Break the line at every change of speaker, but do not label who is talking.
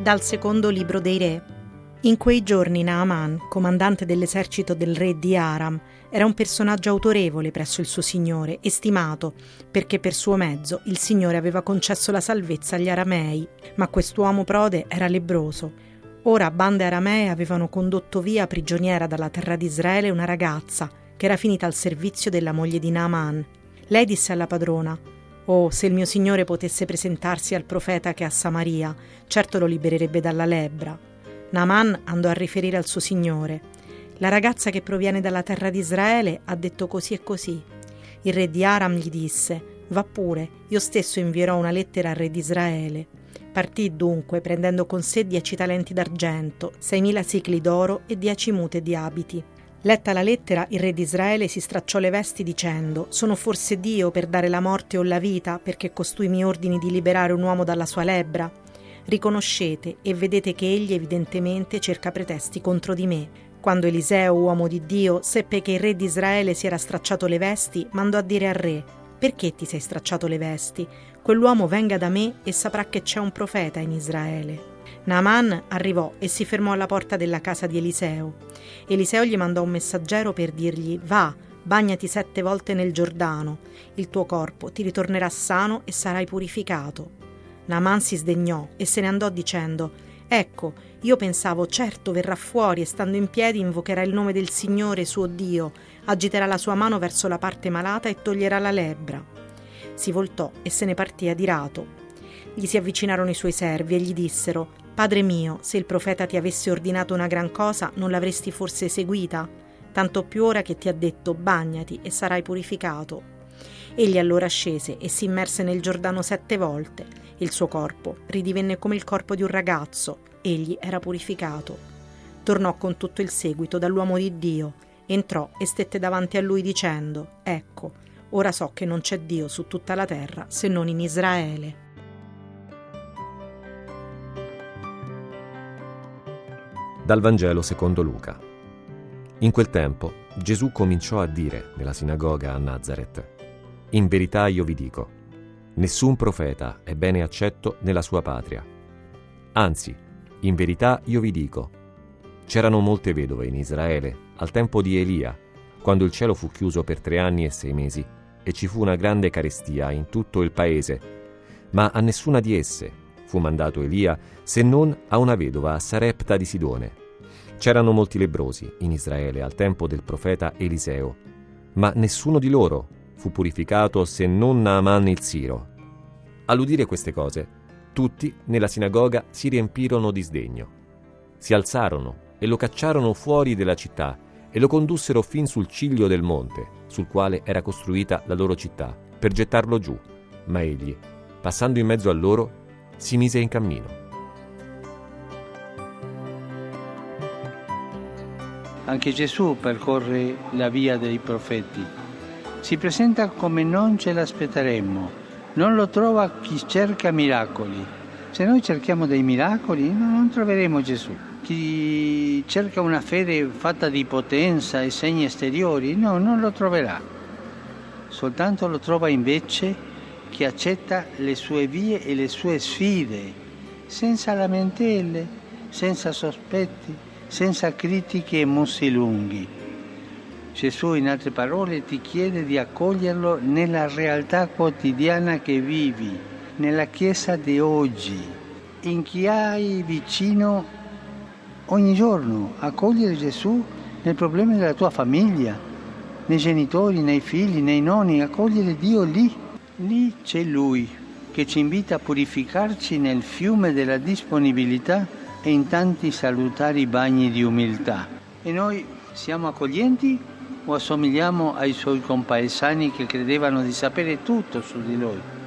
Dal secondo libro dei re. In quei giorni Naaman, comandante dell'esercito del re di Aram, era un personaggio autorevole presso il suo signore e stimato, perché per suo mezzo il signore aveva concesso la salvezza agli aramei, ma quest'uomo prode era lebroso. Ora bande aramee avevano condotto via prigioniera dalla terra di Israele una ragazza che era finita al servizio della moglie di Naaman. Lei disse alla padrona: Oh, se il mio signore potesse presentarsi al profeta che è a Samaria, certo lo libererebbe dalla lebbra. Naaman andò a riferire al suo signore. La ragazza che proviene dalla terra di Israele ha detto così e così. Il re di Aram gli disse: Va pure, io stesso invierò una lettera al re di Israele. Partì dunque, prendendo con sé dieci talenti d'argento, seimila sicli d'oro e dieci mute di abiti. Letta la lettera, il re di Israele si stracciò le vesti dicendo: Sono forse Dio per dare la morte o la vita, perché costui mi ordini di liberare un uomo dalla sua lebbra? Riconoscete e vedete che egli evidentemente cerca pretesti contro di me. Quando Eliseo, uomo di Dio, seppe che il re di Israele si era stracciato le vesti, mandò a dire al re: Perché ti sei stracciato le vesti? Quell'uomo venga da me e saprà che c'è un profeta in Israele. Naaman arrivò e si fermò alla porta della casa di Eliseo. Eliseo gli mandò un messaggero per dirgli: Va, bagnati sette volte nel Giordano, il tuo corpo ti ritornerà sano e sarai purificato. Naaman si sdegnò e se ne andò dicendo: Ecco, io pensavo, certo verrà fuori e stando in piedi invocherà il nome del Signore suo Dio, agiterà la sua mano verso la parte malata e toglierà la lebbra. Si voltò e se ne partì adirato. Gli si avvicinarono i suoi servi e gli dissero: Padre mio, se il profeta ti avesse ordinato una gran cosa, non l'avresti forse eseguita? Tanto più ora che ti ha detto bagnati e sarai purificato. Egli allora scese e si immerse nel Giordano sette volte. Il suo corpo ridivenne come il corpo di un ragazzo. Egli era purificato. Tornò con tutto il seguito dall'uomo di Dio. Entrò e stette davanti a lui dicendo: Ecco, ora so che non c'è Dio su tutta la terra se non in Israele.
Dal Vangelo secondo Luca. In quel tempo Gesù cominciò a dire nella sinagoga a Nazareth, In verità io vi dico, nessun profeta è bene accetto nella sua patria. Anzi, in verità io vi dico, c'erano molte vedove in Israele al tempo di Elia, quando il cielo fu chiuso per tre anni e sei mesi e ci fu una grande carestia in tutto il paese, ma a nessuna di esse fu mandato Elia se non a una vedova a Sarepta di Sidone. C'erano molti lebrosi in Israele al tempo del profeta Eliseo, ma nessuno di loro fu purificato se non Naaman il Siro. All'udire queste cose, tutti nella sinagoga si riempirono di sdegno. Si alzarono e lo cacciarono fuori della città e lo condussero fin sul ciglio del monte, sul quale era costruita la loro città, per gettarlo giù. Ma egli, passando in mezzo a loro, si mise in cammino.
Anche Gesù percorre la via dei profeti. Si presenta come non ce l'aspetteremmo. Non lo trova chi cerca miracoli. Se noi cerchiamo dei miracoli non troveremo Gesù. Chi cerca una fede fatta di potenza e segni esteriori, no, non lo troverà. Soltanto lo trova invece che accetta le sue vie e le sue sfide, senza lamentele, senza sospetti, senza critiche e mussi lunghi. Gesù, in altre parole, ti chiede di accoglierlo nella realtà quotidiana che vivi, nella Chiesa di oggi, in chi hai vicino ogni giorno. Accogliere Gesù nel problema della tua famiglia, nei genitori, nei figli, nei nonni, accogliere Dio lì Lì c'è Lui che ci invita a purificarci nel fiume della disponibilità e in tanti salutari bagni di umiltà. E noi siamo accoglienti o assomigliamo ai suoi compaesani che credevano di sapere tutto su di lui?